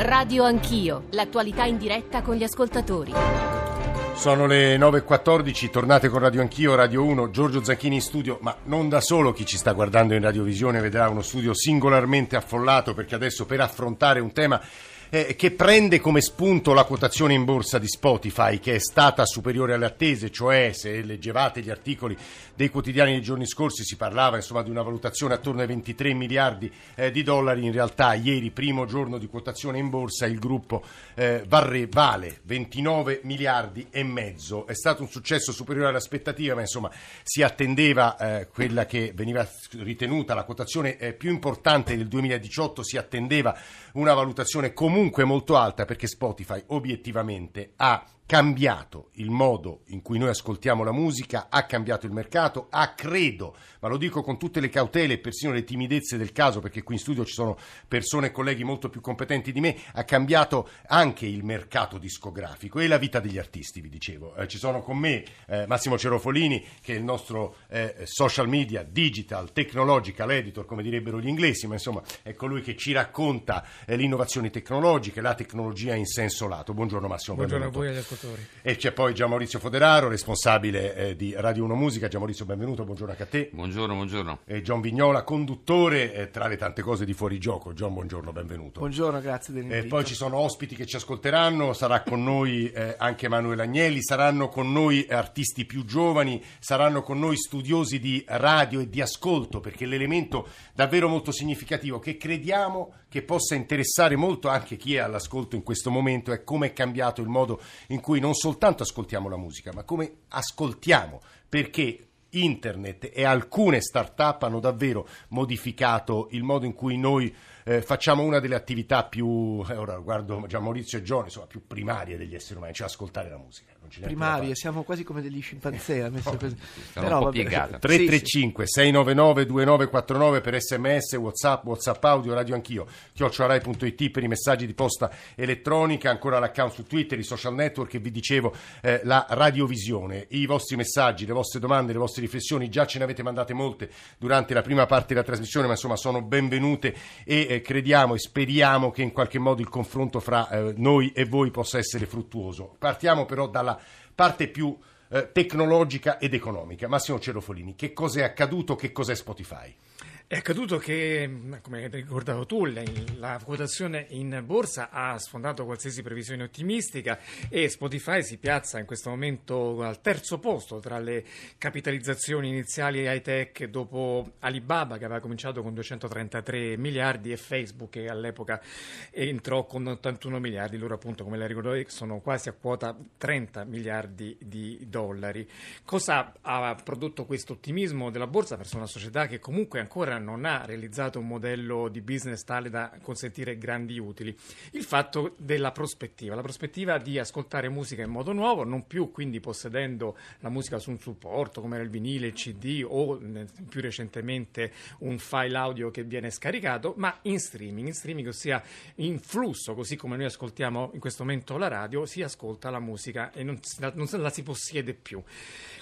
Radio Anch'io, l'attualità in diretta con gli ascoltatori. Sono le 9.14, tornate con Radio Anch'io, Radio 1, Giorgio Zacchini in studio, ma non da solo chi ci sta guardando in radiovisione vedrà uno studio singolarmente affollato perché adesso per affrontare un tema eh, che prende come spunto la quotazione in borsa di Spotify che è stata superiore alle attese, cioè se leggevate gli articoli dei quotidiani dei giorni scorsi si parlava insomma, di una valutazione attorno ai 23 miliardi eh, di dollari, in realtà ieri primo giorno di quotazione in borsa il gruppo eh, varre, vale 29 miliardi e mezzo, è stato un successo superiore alle aspettative ma insomma si attendeva eh, quella che veniva ritenuta la quotazione eh, più importante del 2018, si attendeva una valutazione comunque molto alta perché Spotify obiettivamente ha cambiato il modo in cui noi ascoltiamo la musica, ha cambiato il mercato, ha credo, ma lo dico con tutte le cautele e persino le timidezze del caso, perché qui in studio ci sono persone e colleghi molto più competenti di me, ha cambiato anche il mercato discografico e la vita degli artisti, vi dicevo. Eh, ci sono con me eh, Massimo Cerofolini, che è il nostro eh, social media, digital, technological editor, come direbbero gli inglesi, ma insomma è colui che ci racconta eh, le innovazioni tecnologiche, la tecnologia in senso lato. Buongiorno Massimo. Buongiorno benvenuto. a voi ascoltatori. E c'è poi Gian Maurizio Foderaro, responsabile eh, di Radio 1 Musica. Gian Maurizio, benvenuto, buongiorno anche a te. Buongiorno, buongiorno. E Gian Vignola, conduttore, eh, tra le tante cose di fuori gioco. Gian, buongiorno, benvenuto. Buongiorno, grazie dell'invito. E poi ci sono ospiti che ci ascolteranno, sarà con noi eh, anche Emanuele Agnelli, saranno con noi artisti più giovani, saranno con noi studiosi di radio e di ascolto, perché l'elemento davvero molto significativo che crediamo che possa interessare molto anche chi è all'ascolto in questo momento è come è cambiato il modo in cui non soltanto ascoltiamo la musica, ma come ascoltiamo, perché internet e alcune start-up hanno davvero modificato il modo in cui noi eh, facciamo una delle attività più, eh, ora guardo Gian Maurizio e Gioni, insomma, più primarie degli esseri umani, cioè ascoltare la musica. Primarie, siamo quasi come degli scimpanzé, messo così. Però, un po' piegata. 335 699 2949 per sms, whatsapp, whatsapp audio, radio anch'io, chiocciorai.it per i messaggi di posta elettronica, ancora l'account su Twitter, i social network e vi dicevo eh, la radiovisione, i vostri messaggi, le vostre domande, le vostre riflessioni, già ce ne avete mandate molte durante la prima parte della trasmissione, ma insomma sono benvenute e eh, crediamo e speriamo che in qualche modo il confronto fra eh, noi e voi possa essere fruttuoso. Partiamo però dalla parte più eh, tecnologica ed economica. Massimo Cerofolini, che cosa è accaduto, che cos'è Spotify? È accaduto che, come hai ricordato tu, la quotazione in borsa ha sfondato qualsiasi previsione ottimistica e Spotify si piazza in questo momento al terzo posto tra le capitalizzazioni iniziali high tech dopo Alibaba che aveva cominciato con 233 miliardi e Facebook che all'epoca entrò con 81 miliardi. Loro appunto, come lei ricordò, sono quasi a quota 30 miliardi di dollari. Cosa ha prodotto questo ottimismo della borsa verso una società che comunque ancora non ha realizzato un modello di business tale da consentire grandi utili. Il fatto della prospettiva, la prospettiva di ascoltare musica in modo nuovo, non più quindi possedendo la musica su un supporto come era il vinile, il CD o più recentemente un file audio che viene scaricato, ma in streaming, in streaming ossia in flusso, così come noi ascoltiamo in questo momento la radio, si ascolta la musica e non, non la si possiede più.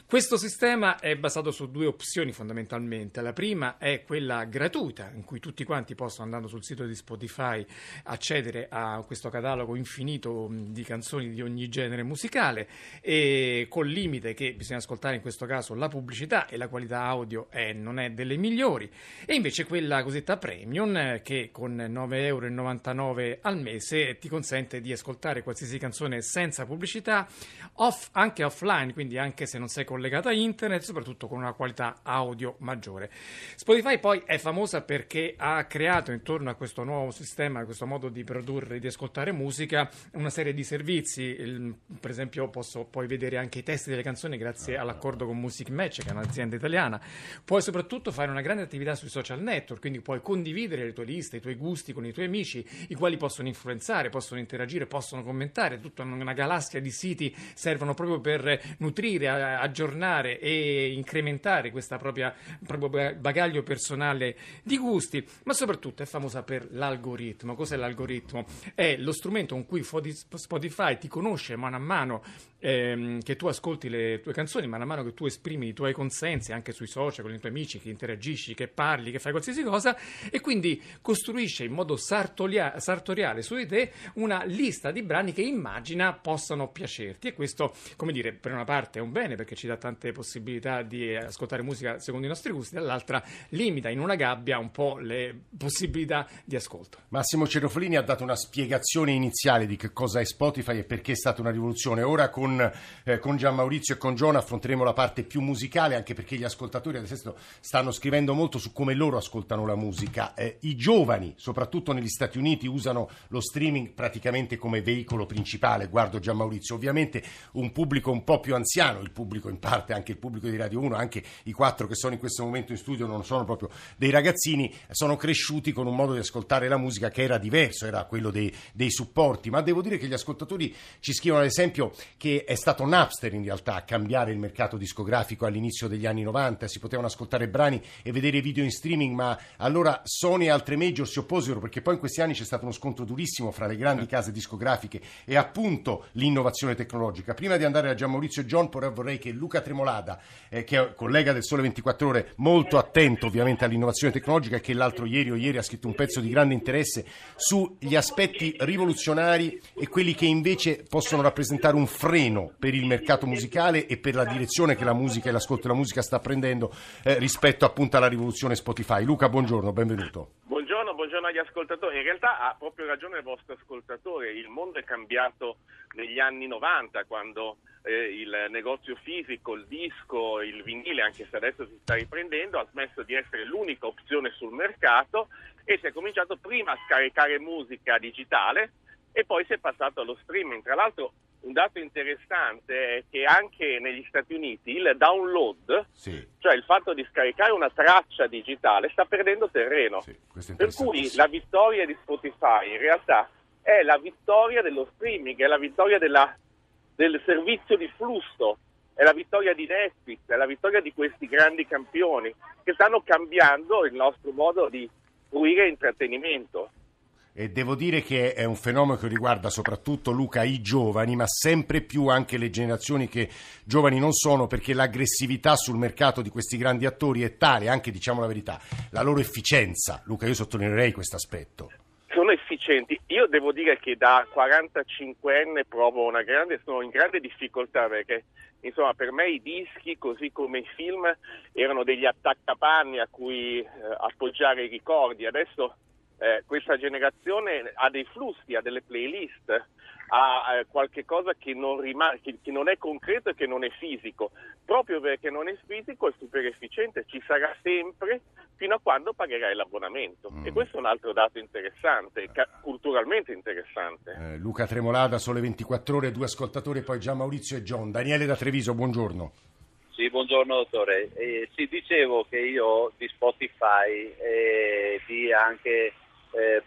Questo sistema è basato su due opzioni fondamentalmente. La prima è quella gratuita, in cui tutti quanti possono, andando sul sito di Spotify, accedere a questo catalogo infinito di canzoni di ogni genere musicale, e col limite che bisogna ascoltare in questo caso la pubblicità e la qualità audio è, non è delle migliori. E invece quella cosiddetta premium, che con 9,99 euro al mese ti consente di ascoltare qualsiasi canzone senza pubblicità, off, anche offline, quindi anche se non sei collegata a internet, soprattutto con una qualità audio maggiore. Spotify poi è famosa perché ha creato intorno a questo nuovo sistema, a questo modo di produrre e di ascoltare musica, una serie di servizi. Il, per esempio, posso poi vedere anche i testi delle canzoni grazie all'accordo con Music Match, che è un'azienda italiana. Puoi soprattutto fare una grande attività sui social network, quindi puoi condividere le tue liste, i tuoi gusti con i tuoi amici, i quali possono influenzare, possono interagire, possono commentare. Tutta una galassia di siti servono proprio per nutrire, aggiornare e incrementare questo proprio bagaglio personale personale di gusti, ma soprattutto è famosa per l'algoritmo. Cos'è l'algoritmo? È lo strumento con cui Spotify ti conosce mano a mano ehm, che tu ascolti le tue canzoni, mano a mano che tu esprimi i tuoi consensi anche sui social, con i tuoi amici, che interagisci, che parli, che fai qualsiasi cosa, e quindi costruisce in modo sartoria- sartoriale su di te una lista di brani che immagina possano piacerti. E questo, come dire, per una parte è un bene perché ci dà tante possibilità di ascoltare musica secondo i nostri gusti, dall'altra limita in una gabbia un po' le possibilità di ascolto. Massimo Cerofolini ha dato una spiegazione iniziale di che cosa è Spotify e perché è stata una rivoluzione. Ora con con, eh, con Gian Maurizio e con Giona affronteremo la parte più musicale, anche perché gli ascoltatori adesso stanno scrivendo molto su come loro ascoltano la musica. Eh, I giovani, soprattutto negli Stati Uniti, usano lo streaming praticamente come veicolo principale. Guardo Gian Maurizio, ovviamente un pubblico un po' più anziano, il pubblico in parte, anche il pubblico di Radio 1, anche i quattro che sono in questo momento in studio non sono proprio dei ragazzini, sono cresciuti con un modo di ascoltare la musica che era diverso, era quello dei, dei supporti. Ma devo dire che gli ascoltatori ci scrivono ad esempio che è stato Napster in realtà a cambiare il mercato discografico all'inizio degli anni 90, si potevano ascoltare brani e vedere video in streaming, ma allora Sony e altre major si opposero perché poi in questi anni c'è stato uno scontro durissimo fra le grandi case discografiche e appunto l'innovazione tecnologica. Prima di andare a Gian Maurizio John, però vorrei che Luca Tremolada, eh, che è collega del Sole 24 Ore, molto attento ovviamente all'innovazione tecnologica, che l'altro ieri o ieri ha scritto un pezzo di grande interesse sugli aspetti rivoluzionari e quelli che invece possono rappresentare un freno meno per il mercato musicale e per la direzione che la musica e l'ascolto della musica sta prendendo eh, rispetto appunto alla rivoluzione Spotify. Luca, buongiorno, benvenuto. Buongiorno, buongiorno agli ascoltatori. In realtà ha proprio ragione il vostro ascoltatore, il mondo è cambiato negli anni 90 quando eh, il negozio fisico, il disco, il vinile, anche se adesso si sta riprendendo, ha smesso di essere l'unica opzione sul mercato e si è cominciato prima a scaricare musica digitale e poi si è passato allo streaming. Tra l'altro un dato interessante è che anche negli Stati Uniti il download, sì. cioè il fatto di scaricare una traccia digitale, sta perdendo terreno. Sì, per cui la vittoria di Spotify in realtà è la vittoria dello streaming, è la vittoria della, del servizio di flusso, è la vittoria di Netflix, è la vittoria di questi grandi campioni che stanno cambiando il nostro modo di fruire intrattenimento. E devo dire che è un fenomeno che riguarda soprattutto Luca i giovani, ma sempre più anche le generazioni che giovani non sono, perché l'aggressività sul mercato di questi grandi attori è tale, anche diciamo la verità, la loro efficienza. Luca, io sottolineerei questo aspetto. Sono efficienti. Io devo dire che da 45enne provo una grande, sono in grande difficoltà perché insomma per me i dischi così come i film erano degli attaccapanni a cui eh, appoggiare i ricordi. Adesso eh, questa generazione ha dei flussi, ha delle playlist, ha eh, qualche cosa che non, rimane, che, che non, è concreto e che non è fisico. Proprio perché non è fisico è super efficiente, ci sarà sempre fino a quando pagherai l'abbonamento. Mm. E questo è un altro dato interessante, ca- culturalmente interessante. Eh, Luca Tremolada, Sole 24 ore, due ascoltatori, poi Gian Maurizio e John. Daniele da Treviso, buongiorno. Sì, buongiorno dottore. Eh, sì, dicevo che io di Spotify e di anche eh,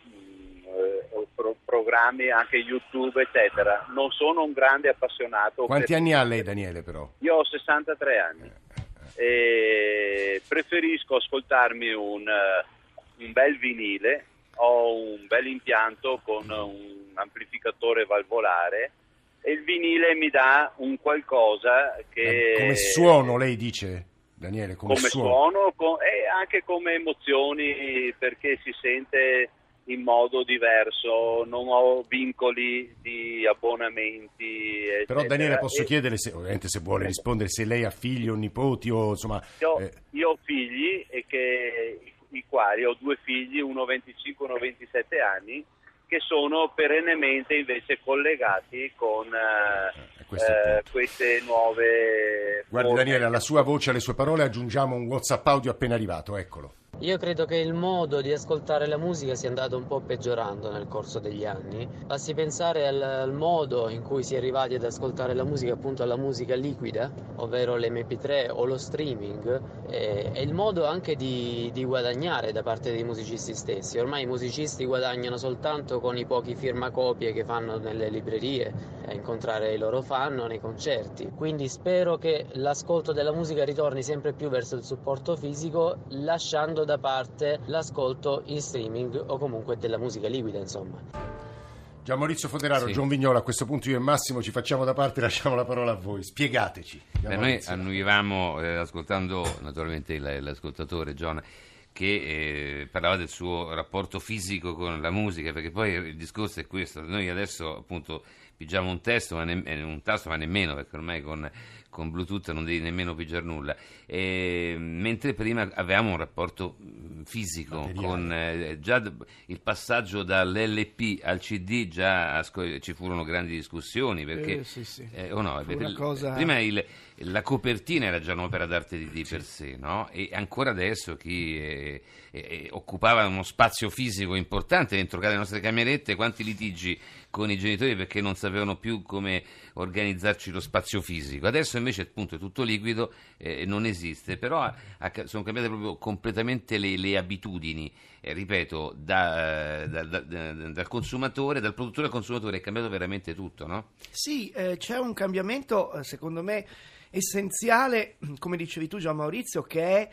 eh, pro- programmi, anche YouTube, eccetera. Non sono un grande appassionato. Quanti anni ha lei, Daniele, però? Io ho 63 anni. E preferisco ascoltarmi un, un bel vinile, ho un bel impianto con un amplificatore valvolare e il vinile mi dà un qualcosa che... Come suono, lei dice? Daniele, come, come suono, suono con, e anche come emozioni perché si sente in modo diverso, non ho vincoli di abbonamenti. Eccetera. Però Daniele posso e... chiedere, se, ovviamente se vuole rispondere, se lei ha figli o nipoti o insomma... Io, eh... io ho figli e che, i quali ho due figli, uno 25 e uno 27 anni, che sono perennemente invece collegati con eh, eh, queste nuove... Guardi Daniele, alla sua voce, alle sue parole aggiungiamo un WhatsApp audio appena arrivato, eccolo. Io credo che il modo di ascoltare la musica sia andato un po' peggiorando nel corso degli anni. Basti pensare al, al modo in cui si è arrivati ad ascoltare la musica, appunto alla musica liquida, ovvero l'MP3 o lo streaming, e, e il modo anche di, di, guadagnare da parte dei musicisti stessi. Ormai i musicisti guadagnano soltanto con i pochi firmacopie che fanno nelle librerie, a incontrare i loro fan o nei concerti. Quindi spero che l'ascolto della musica ritorni sempre più verso il supporto fisico, lasciando da parte l'ascolto in streaming o comunque della musica liquida, insomma. Gian Maurizio Foderaro, Sì. John Vignola, a questo punto io e Massimo ci facciamo da parte e lasciamo la parola a voi. Spiegateci. Beh, noi annuyavamo, eh, ascoltando naturalmente l'ascoltatore John, che eh, parlava del suo rapporto fisico con la musica, perché poi il discorso è questo. Noi adesso appunto pigiamo un testo, ma ne- eh, un tasto, ma nemmeno, perché ormai con, con Bluetooth non devi nemmeno pigiare nulla. E, mentre prima avevamo un rapporto mh, fisico, Materiale. con eh, già d- il passaggio dall'LP al CD, già a sco- ci furono grandi discussioni, perché Eh, sì, sì. eh, o no, una il- cosa- prima il- la copertina era già un'opera d'arte di, di per sé, no? E ancora adesso chi eh, eh, occupava uno spazio fisico importante dentro cada nostre camerette, quanti litigi con i genitori perché non sapevano più come organizzarci lo spazio fisico. Adesso invece appunto è tutto liquido e non esiste, però ha- ha- sono cambiate proprio completamente le, le abitudini, eh, ripeto, da- da- da- da- dal consumatore, dal produttore al consumatore è cambiato veramente tutto, no? Sì, eh, c'è un cambiamento, eh, secondo me, essenziale, come dicevi tu Gian Maurizio, che è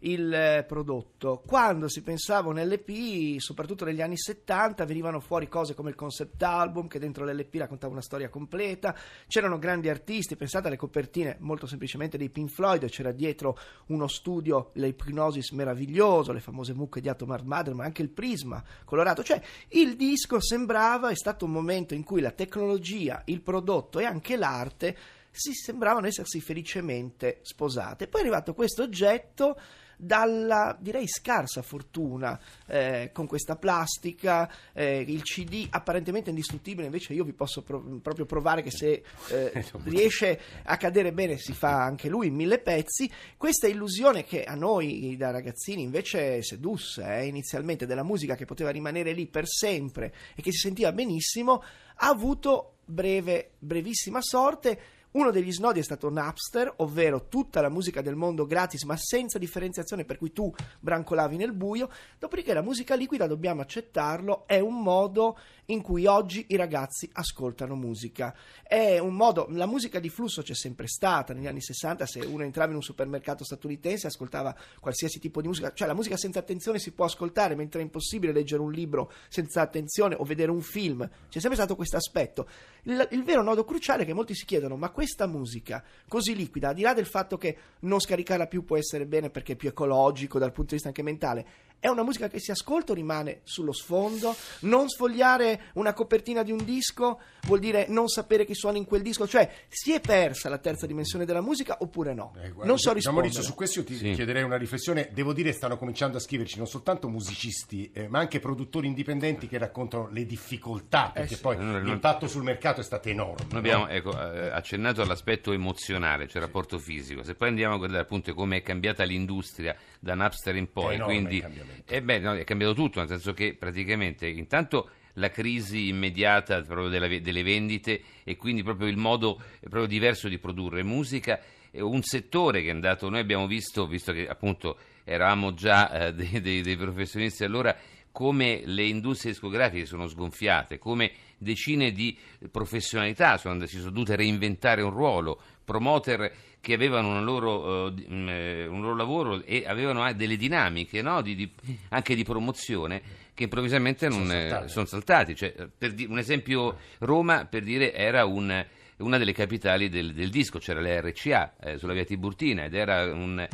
il eh, prodotto. Quando si pensava un LP, soprattutto negli anni 70, venivano fuori cose come il concept album, che dentro l'LP raccontava una storia completa, c'erano grandi artisti, pensate alle copertine molto semplicemente dei Pink Floyd, c'era dietro uno studio, l'Hypnosis meraviglioso, le famose mucche di Atom Heart Mother, ma anche il prisma colorato, cioè il disco sembrava, è stato un momento in cui la tecnologia, il prodotto e anche l'arte si sembravano essersi felicemente sposate. Poi è arrivato questo oggetto dalla direi scarsa fortuna eh, con questa plastica, eh, il CD apparentemente indistruttibile, invece io vi posso pro- proprio provare che se eh, riesce a cadere bene si fa anche lui in mille pezzi. Questa illusione che a noi da ragazzini invece sedusse eh, inizialmente della musica che poteva rimanere lì per sempre e che si sentiva benissimo, ha avuto breve, brevissima sorte. Uno degli snodi è stato Napster, ovvero tutta la musica del mondo gratis ma senza differenziazione per cui tu brancolavi nel buio. Dopodiché la musica liquida, dobbiamo accettarlo, è un modo in cui oggi i ragazzi ascoltano musica. È un modo, la musica di flusso c'è sempre stata, negli anni 60 se uno entrava in un supermercato statunitense ascoltava qualsiasi tipo di musica, cioè la musica senza attenzione si può ascoltare, mentre è impossibile leggere un libro senza attenzione o vedere un film. C'è sempre stato questo aspetto. Il, il vero nodo cruciale è che molti si chiedono, ma questa musica così liquida, al di là del fatto che non scaricarla più può essere bene perché è più ecologico dal punto di vista anche mentale, è una musica che si ascolta o rimane sullo sfondo? Non sfogliare una copertina di un disco vuol dire non sapere chi suona in quel disco? Cioè, si è persa la terza dimensione della musica oppure no? Eh, guarda, non so Gian rispondere. Maurizio, su questo io ti Sì. chiederei una riflessione. Devo dire, stanno cominciando a scriverci non soltanto musicisti, eh, ma anche produttori indipendenti che raccontano le difficoltà, perché sì. poi non- l'impatto sul mercato è stato enorme. Noi abbiamo ecco, eh, accennato all'aspetto emozionale, cioè il rapporto fisico. Se poi andiamo a guardare appunto come è cambiata l'industria da Napster in poi, quindi. Eh beh, no, è cambiato tutto, nel senso che praticamente intanto la crisi immediata della delle vendite e quindi proprio il modo proprio diverso di produrre musica, è un settore che è andato, noi abbiamo visto, visto che appunto eravamo già eh, dei, dei- dei professionisti allora, come le industrie discografiche sono sgonfiate, come decine di professionalità sono, si sono dovute reinventare un ruolo, promoter che avevano loro, eh, un loro lavoro e avevano anche delle dinamiche no? di- di- anche di promozione che improvvisamente non, Sono saltate. sono saltati. Cioè, per di- un esempio, Roma per dire era un- una delle capitali del, del disco, c'era l'RCA eh, sulla via Tiburtina ed era un...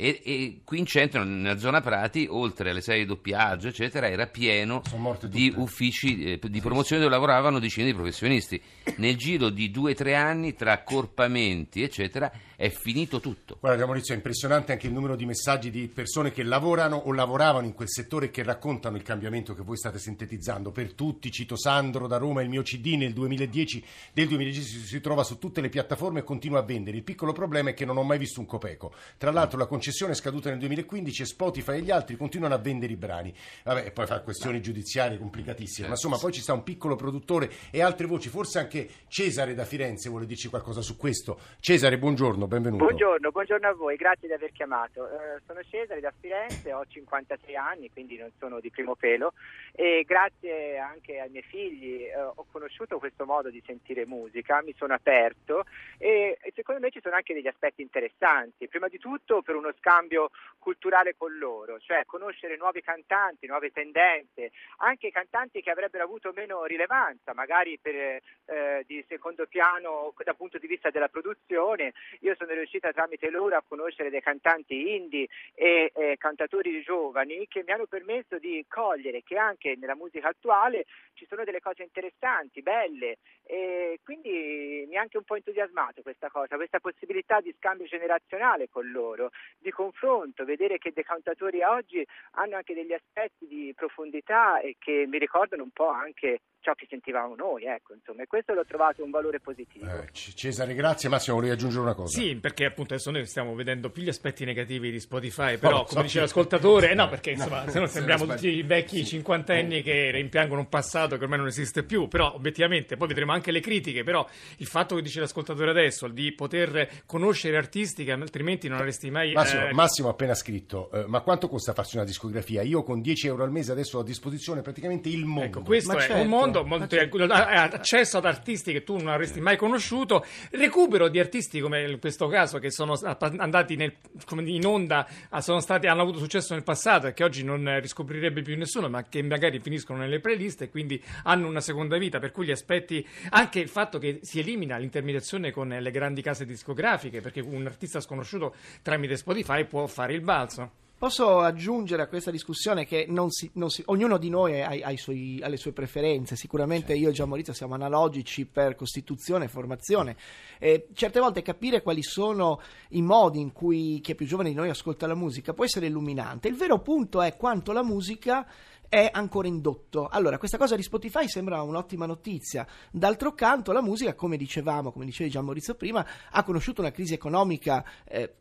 E, e qui in centro, nella zona Prati, oltre alle serie di doppiaggio, eccetera, era pieno di uffici eh, di promozione dove lavoravano decine di professionisti. Nel giro di due o tre anni, tra accorpamenti, eccetera, è finito tutto. Guarda, Maurizio, è impressionante anche il numero di messaggi di persone che lavorano o lavoravano in quel settore e che raccontano il cambiamento che voi state sintetizzando. Per tutti, cito Sandro da Roma, il mio CD nel 2010, del 2010 si, si trova su tutte le piattaforme e continua a vendere. Il piccolo problema è che non ho mai visto un copeco. Tra l'altro la concessione è scaduta nel 2015 e Spotify e gli altri continuano a vendere i brani. Vabbè, e poi fa questioni giudiziarie complicatissime, ma insomma poi ci sta un piccolo produttore e altre voci, forse anche Cesare da Firenze vuole dirci qualcosa su questo. Cesare, buongiorno, benvenuto. Buongiorno, buongiorno a voi, grazie di aver chiamato. Eh, sono Cesare da Firenze, ho 56 anni, quindi non sono di primo pelo e grazie anche ai miei figli eh, ho conosciuto questo modo di sentire musica, mi sono aperto e, e secondo me ci sono anche degli aspetti interessanti. Prima di tutto per uno scambio culturale con loro, cioè conoscere nuovi cantanti, nuove tendenze, anche cantanti che avrebbero avuto meno rilevanza, magari per, eh, di secondo piano dal punto di vista della produzione. Io sono riuscita tramite loro a conoscere dei cantanti indie e eh, cantatori giovani che mi hanno permesso di cogliere che anche nella musica attuale ci sono delle cose interessanti, belle e quindi mi ha anche un po' entusiasmato questa cosa, questa possibilità di scambio generazionale con loro, di confronto, vedere che dei cantatori oggi hanno anche degli aspetti di profondità e che mi ricordano un po' anche ciò che sentivamo noi, ecco, insomma, e questo l'ho trovato un valore positivo. Eh, Cesare, grazie. Massimo, volevi aggiungere una cosa? Sì, perché appunto adesso noi stiamo vedendo più gli aspetti negativi di Spotify, però lo so. come dice l'ascoltatore, eh, no, perché insomma, No, se no se sembriamo tutti i vecchi cinquantenni che rimpiangono un passato che ormai non esiste più, però obiettivamente poi vedremo anche le critiche, però il fatto che dice l'ascoltatore adesso di poter conoscere artisti che altrimenti non avresti mai Massimo, eh, Massimo ha appena scritto, eh, ma quanto costa farsi una discografia? Io con 10 euro al mese adesso ho a disposizione praticamente il mondo. Ecco, questo Ma è certo, un mondo, molto- certo. accesso ad artisti che tu non avresti mai conosciuto, recupero di artisti come in questo caso che sono andati nel- come in onda, sono stati, hanno avuto successo nel passato e che oggi non eh, riscoprirebbe più nessuno, ma che magari finiscono nelle playlist e quindi hanno una seconda vita. Per cui gli aspetti, anche il fatto che si elimina l'intermediazione con le grandi case discografiche, perché un artista sconosciuto tramite Spotify può fare il balzo. Posso aggiungere a questa discussione che non si- non si- ognuno di noi ha, ha i suoi- ha le sue preferenze, sicuramente io e Gian Maurizio siamo analogici per costituzione e formazione. Eh, certe volte capire quali sono i modi in cui chi è più giovane di noi ascolta la musica può essere illuminante. Il vero punto è quanto la musica è ancora indotto. Allora, questa cosa di Spotify sembra un'ottima notizia. D'altro canto, la musica, come dicevamo, come dicevi Gian Maurizio prima, ha conosciuto una crisi economica eh,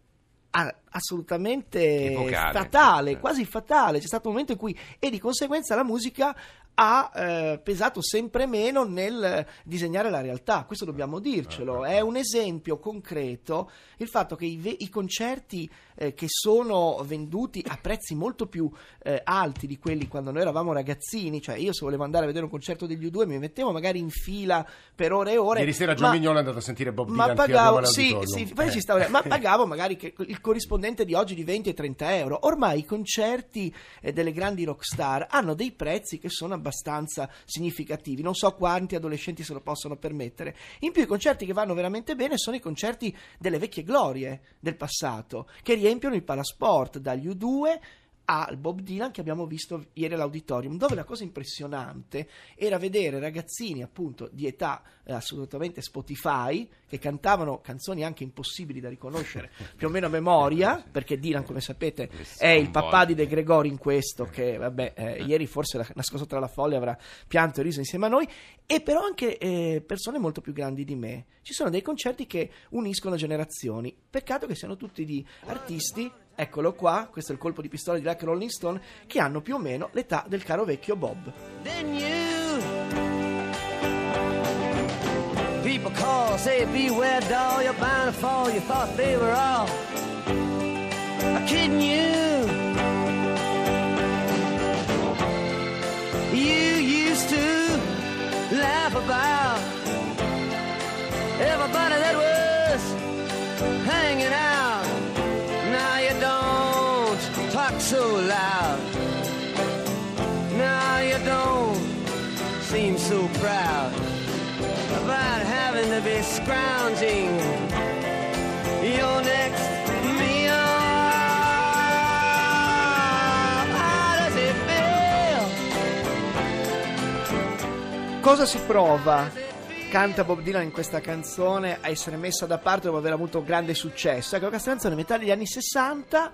assolutamente Epocale. fatale, Eh. quasi fatale. C'è stato un momento in cui, e di conseguenza, la musica ha eh, pesato sempre meno nel disegnare la realtà. Questo dobbiamo dircelo. È un esempio concreto il fatto che i, ve- i concerti eh, che sono venduti a prezzi molto più eh, alti di quelli quando noi eravamo ragazzini, cioè io se volevo andare a vedere un concerto degli U2 mi mettevo magari in fila per ore e ore. Ieri sera ma- John Vignolo è andato a sentire Bob ma Dylan qui a pagavo, sì, sì, Eh. stava- ma pagavo magari che il corrispondente di oggi di 20 e 30 euro. Ormai i concerti eh, delle grandi rockstar hanno dei prezzi che sono abbastanza significativi. Non so quanti adolescenti se lo possono permettere. In più, i concerti che vanno veramente bene sono i concerti delle vecchie glorie del passato, che riempiono il Palasport dagli U2 al Bob Dylan che abbiamo visto ieri all'auditorium, dove la cosa impressionante era vedere ragazzini appunto di età eh, assolutamente Spotify che cantavano canzoni anche impossibili da riconoscere più o meno a memoria, perché Dylan come sapete è il papà di De Gregori in questo, che vabbè eh, ieri forse la- nascosto tra la folla avrà pianto e riso insieme a noi, e però anche eh, persone molto più grandi di me. Ci sono dei concerti che uniscono generazioni, peccato che siano tutti di artisti Eccolo qua, questo è il colpo di pistola di Black Rolling Stone, che hanno più o meno l'età del caro vecchio Bob. than you. People call, say, beware, doll, you're bound to fall. You thought they were all kidding you. You used to laugh about seem so proud about having to be scrounging your next? Cosa si prova? Canta Bob Dylan in questa canzone a essere messa da parte dopo aver avuto grande successo. Ecco, questa canzone, metà degli anni 60,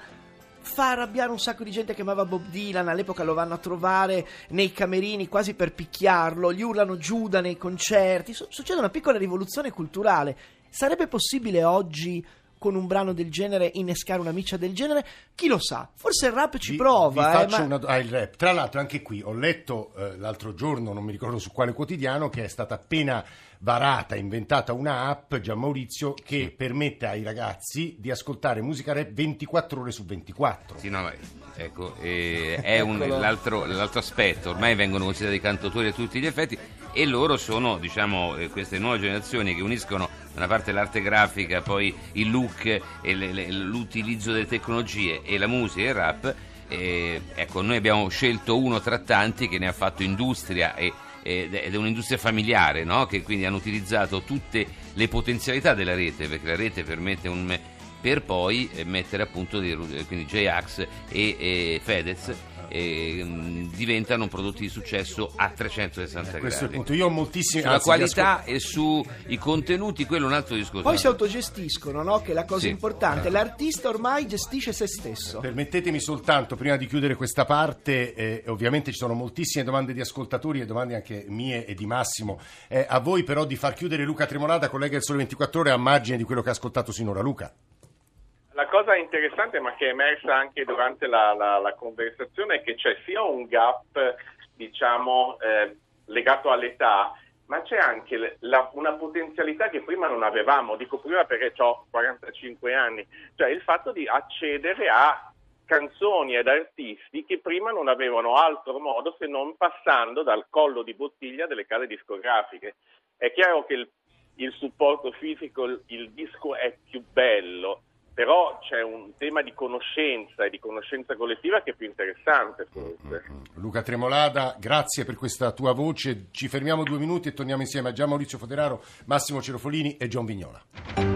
fa arrabbiare un sacco di gente che amava Bob Dylan. All'epoca lo vanno a trovare nei camerini quasi per picchiarlo, gli urlano Giuda nei concerti. Su- succede una piccola rivoluzione culturale. Sarebbe possibile oggi con un brano del genere innescare una miccia del genere? Chi lo sa? Forse il rap ci Vi- prova. vi eh, ma- una- ah, il rap. Tra l'altro, anche qui ho letto eh, l'altro giorno, non mi ricordo su quale quotidiano, che è stata appena varata, inventata una app, Gian Maurizio, che permette ai ragazzi di ascoltare musica rap 24 ore su 24. Sì, no, ma, ecco, eh, è un- l'altro, l'altro aspetto, ormai vengono considerati cantautori a tutti gli effetti e loro sono, diciamo, eh, queste nuove generazioni che uniscono da una parte l'arte grafica, poi il look e le- le- l'utilizzo delle tecnologie e la musica e il rap. Eh, ecco, noi abbiamo scelto uno tra tanti che ne ha fatto industria e ed è un'industria familiare, no? che quindi hanno utilizzato tutte le potenzialità della rete, perché la rete permette un per poi eh, mettere appunto dei, ru- quindi J-Ax e, e Fedez eh, diventano prodotti di successo a 360 Eh, Questo è il gradi. punto. Io ho moltissimi... Sulla anzi, qualità e sui contenuti, quello è un altro discorso. Poi si autogestiscono, no? Che è la cosa Sì. importante. L'artista ormai gestisce se stesso. Permettetemi soltanto, prima di chiudere questa parte, eh, ovviamente ci sono moltissime domande di ascoltatori e domande anche mie e di Massimo. Eh, a voi però di far chiudere Luca Tremolata, collega del Sole 24 Ore, a margine di quello che ha ascoltato sinora. Luca. La cosa interessante, ma che è emersa anche durante la, la- la conversazione, è che c'è sia un gap, diciamo, eh, legato all'età, ma c'è anche la- una potenzialità che prima non avevamo. Dico prima perché ho 45 anni, cioè il fatto di accedere a canzoni ed artisti che prima non avevano altro modo se non passando dal collo di bottiglia delle case discografiche. È chiaro che il, il supporto fisico, il disco è più bello, però c'è un tema di conoscenza e di conoscenza collettiva che è più interessante forse. Luca Tremolada, grazie per questa tua voce. Ci fermiamo due minuti e torniamo insieme a Gian Maurizio Foderaro, Massimo Cerofolini e John Vignola.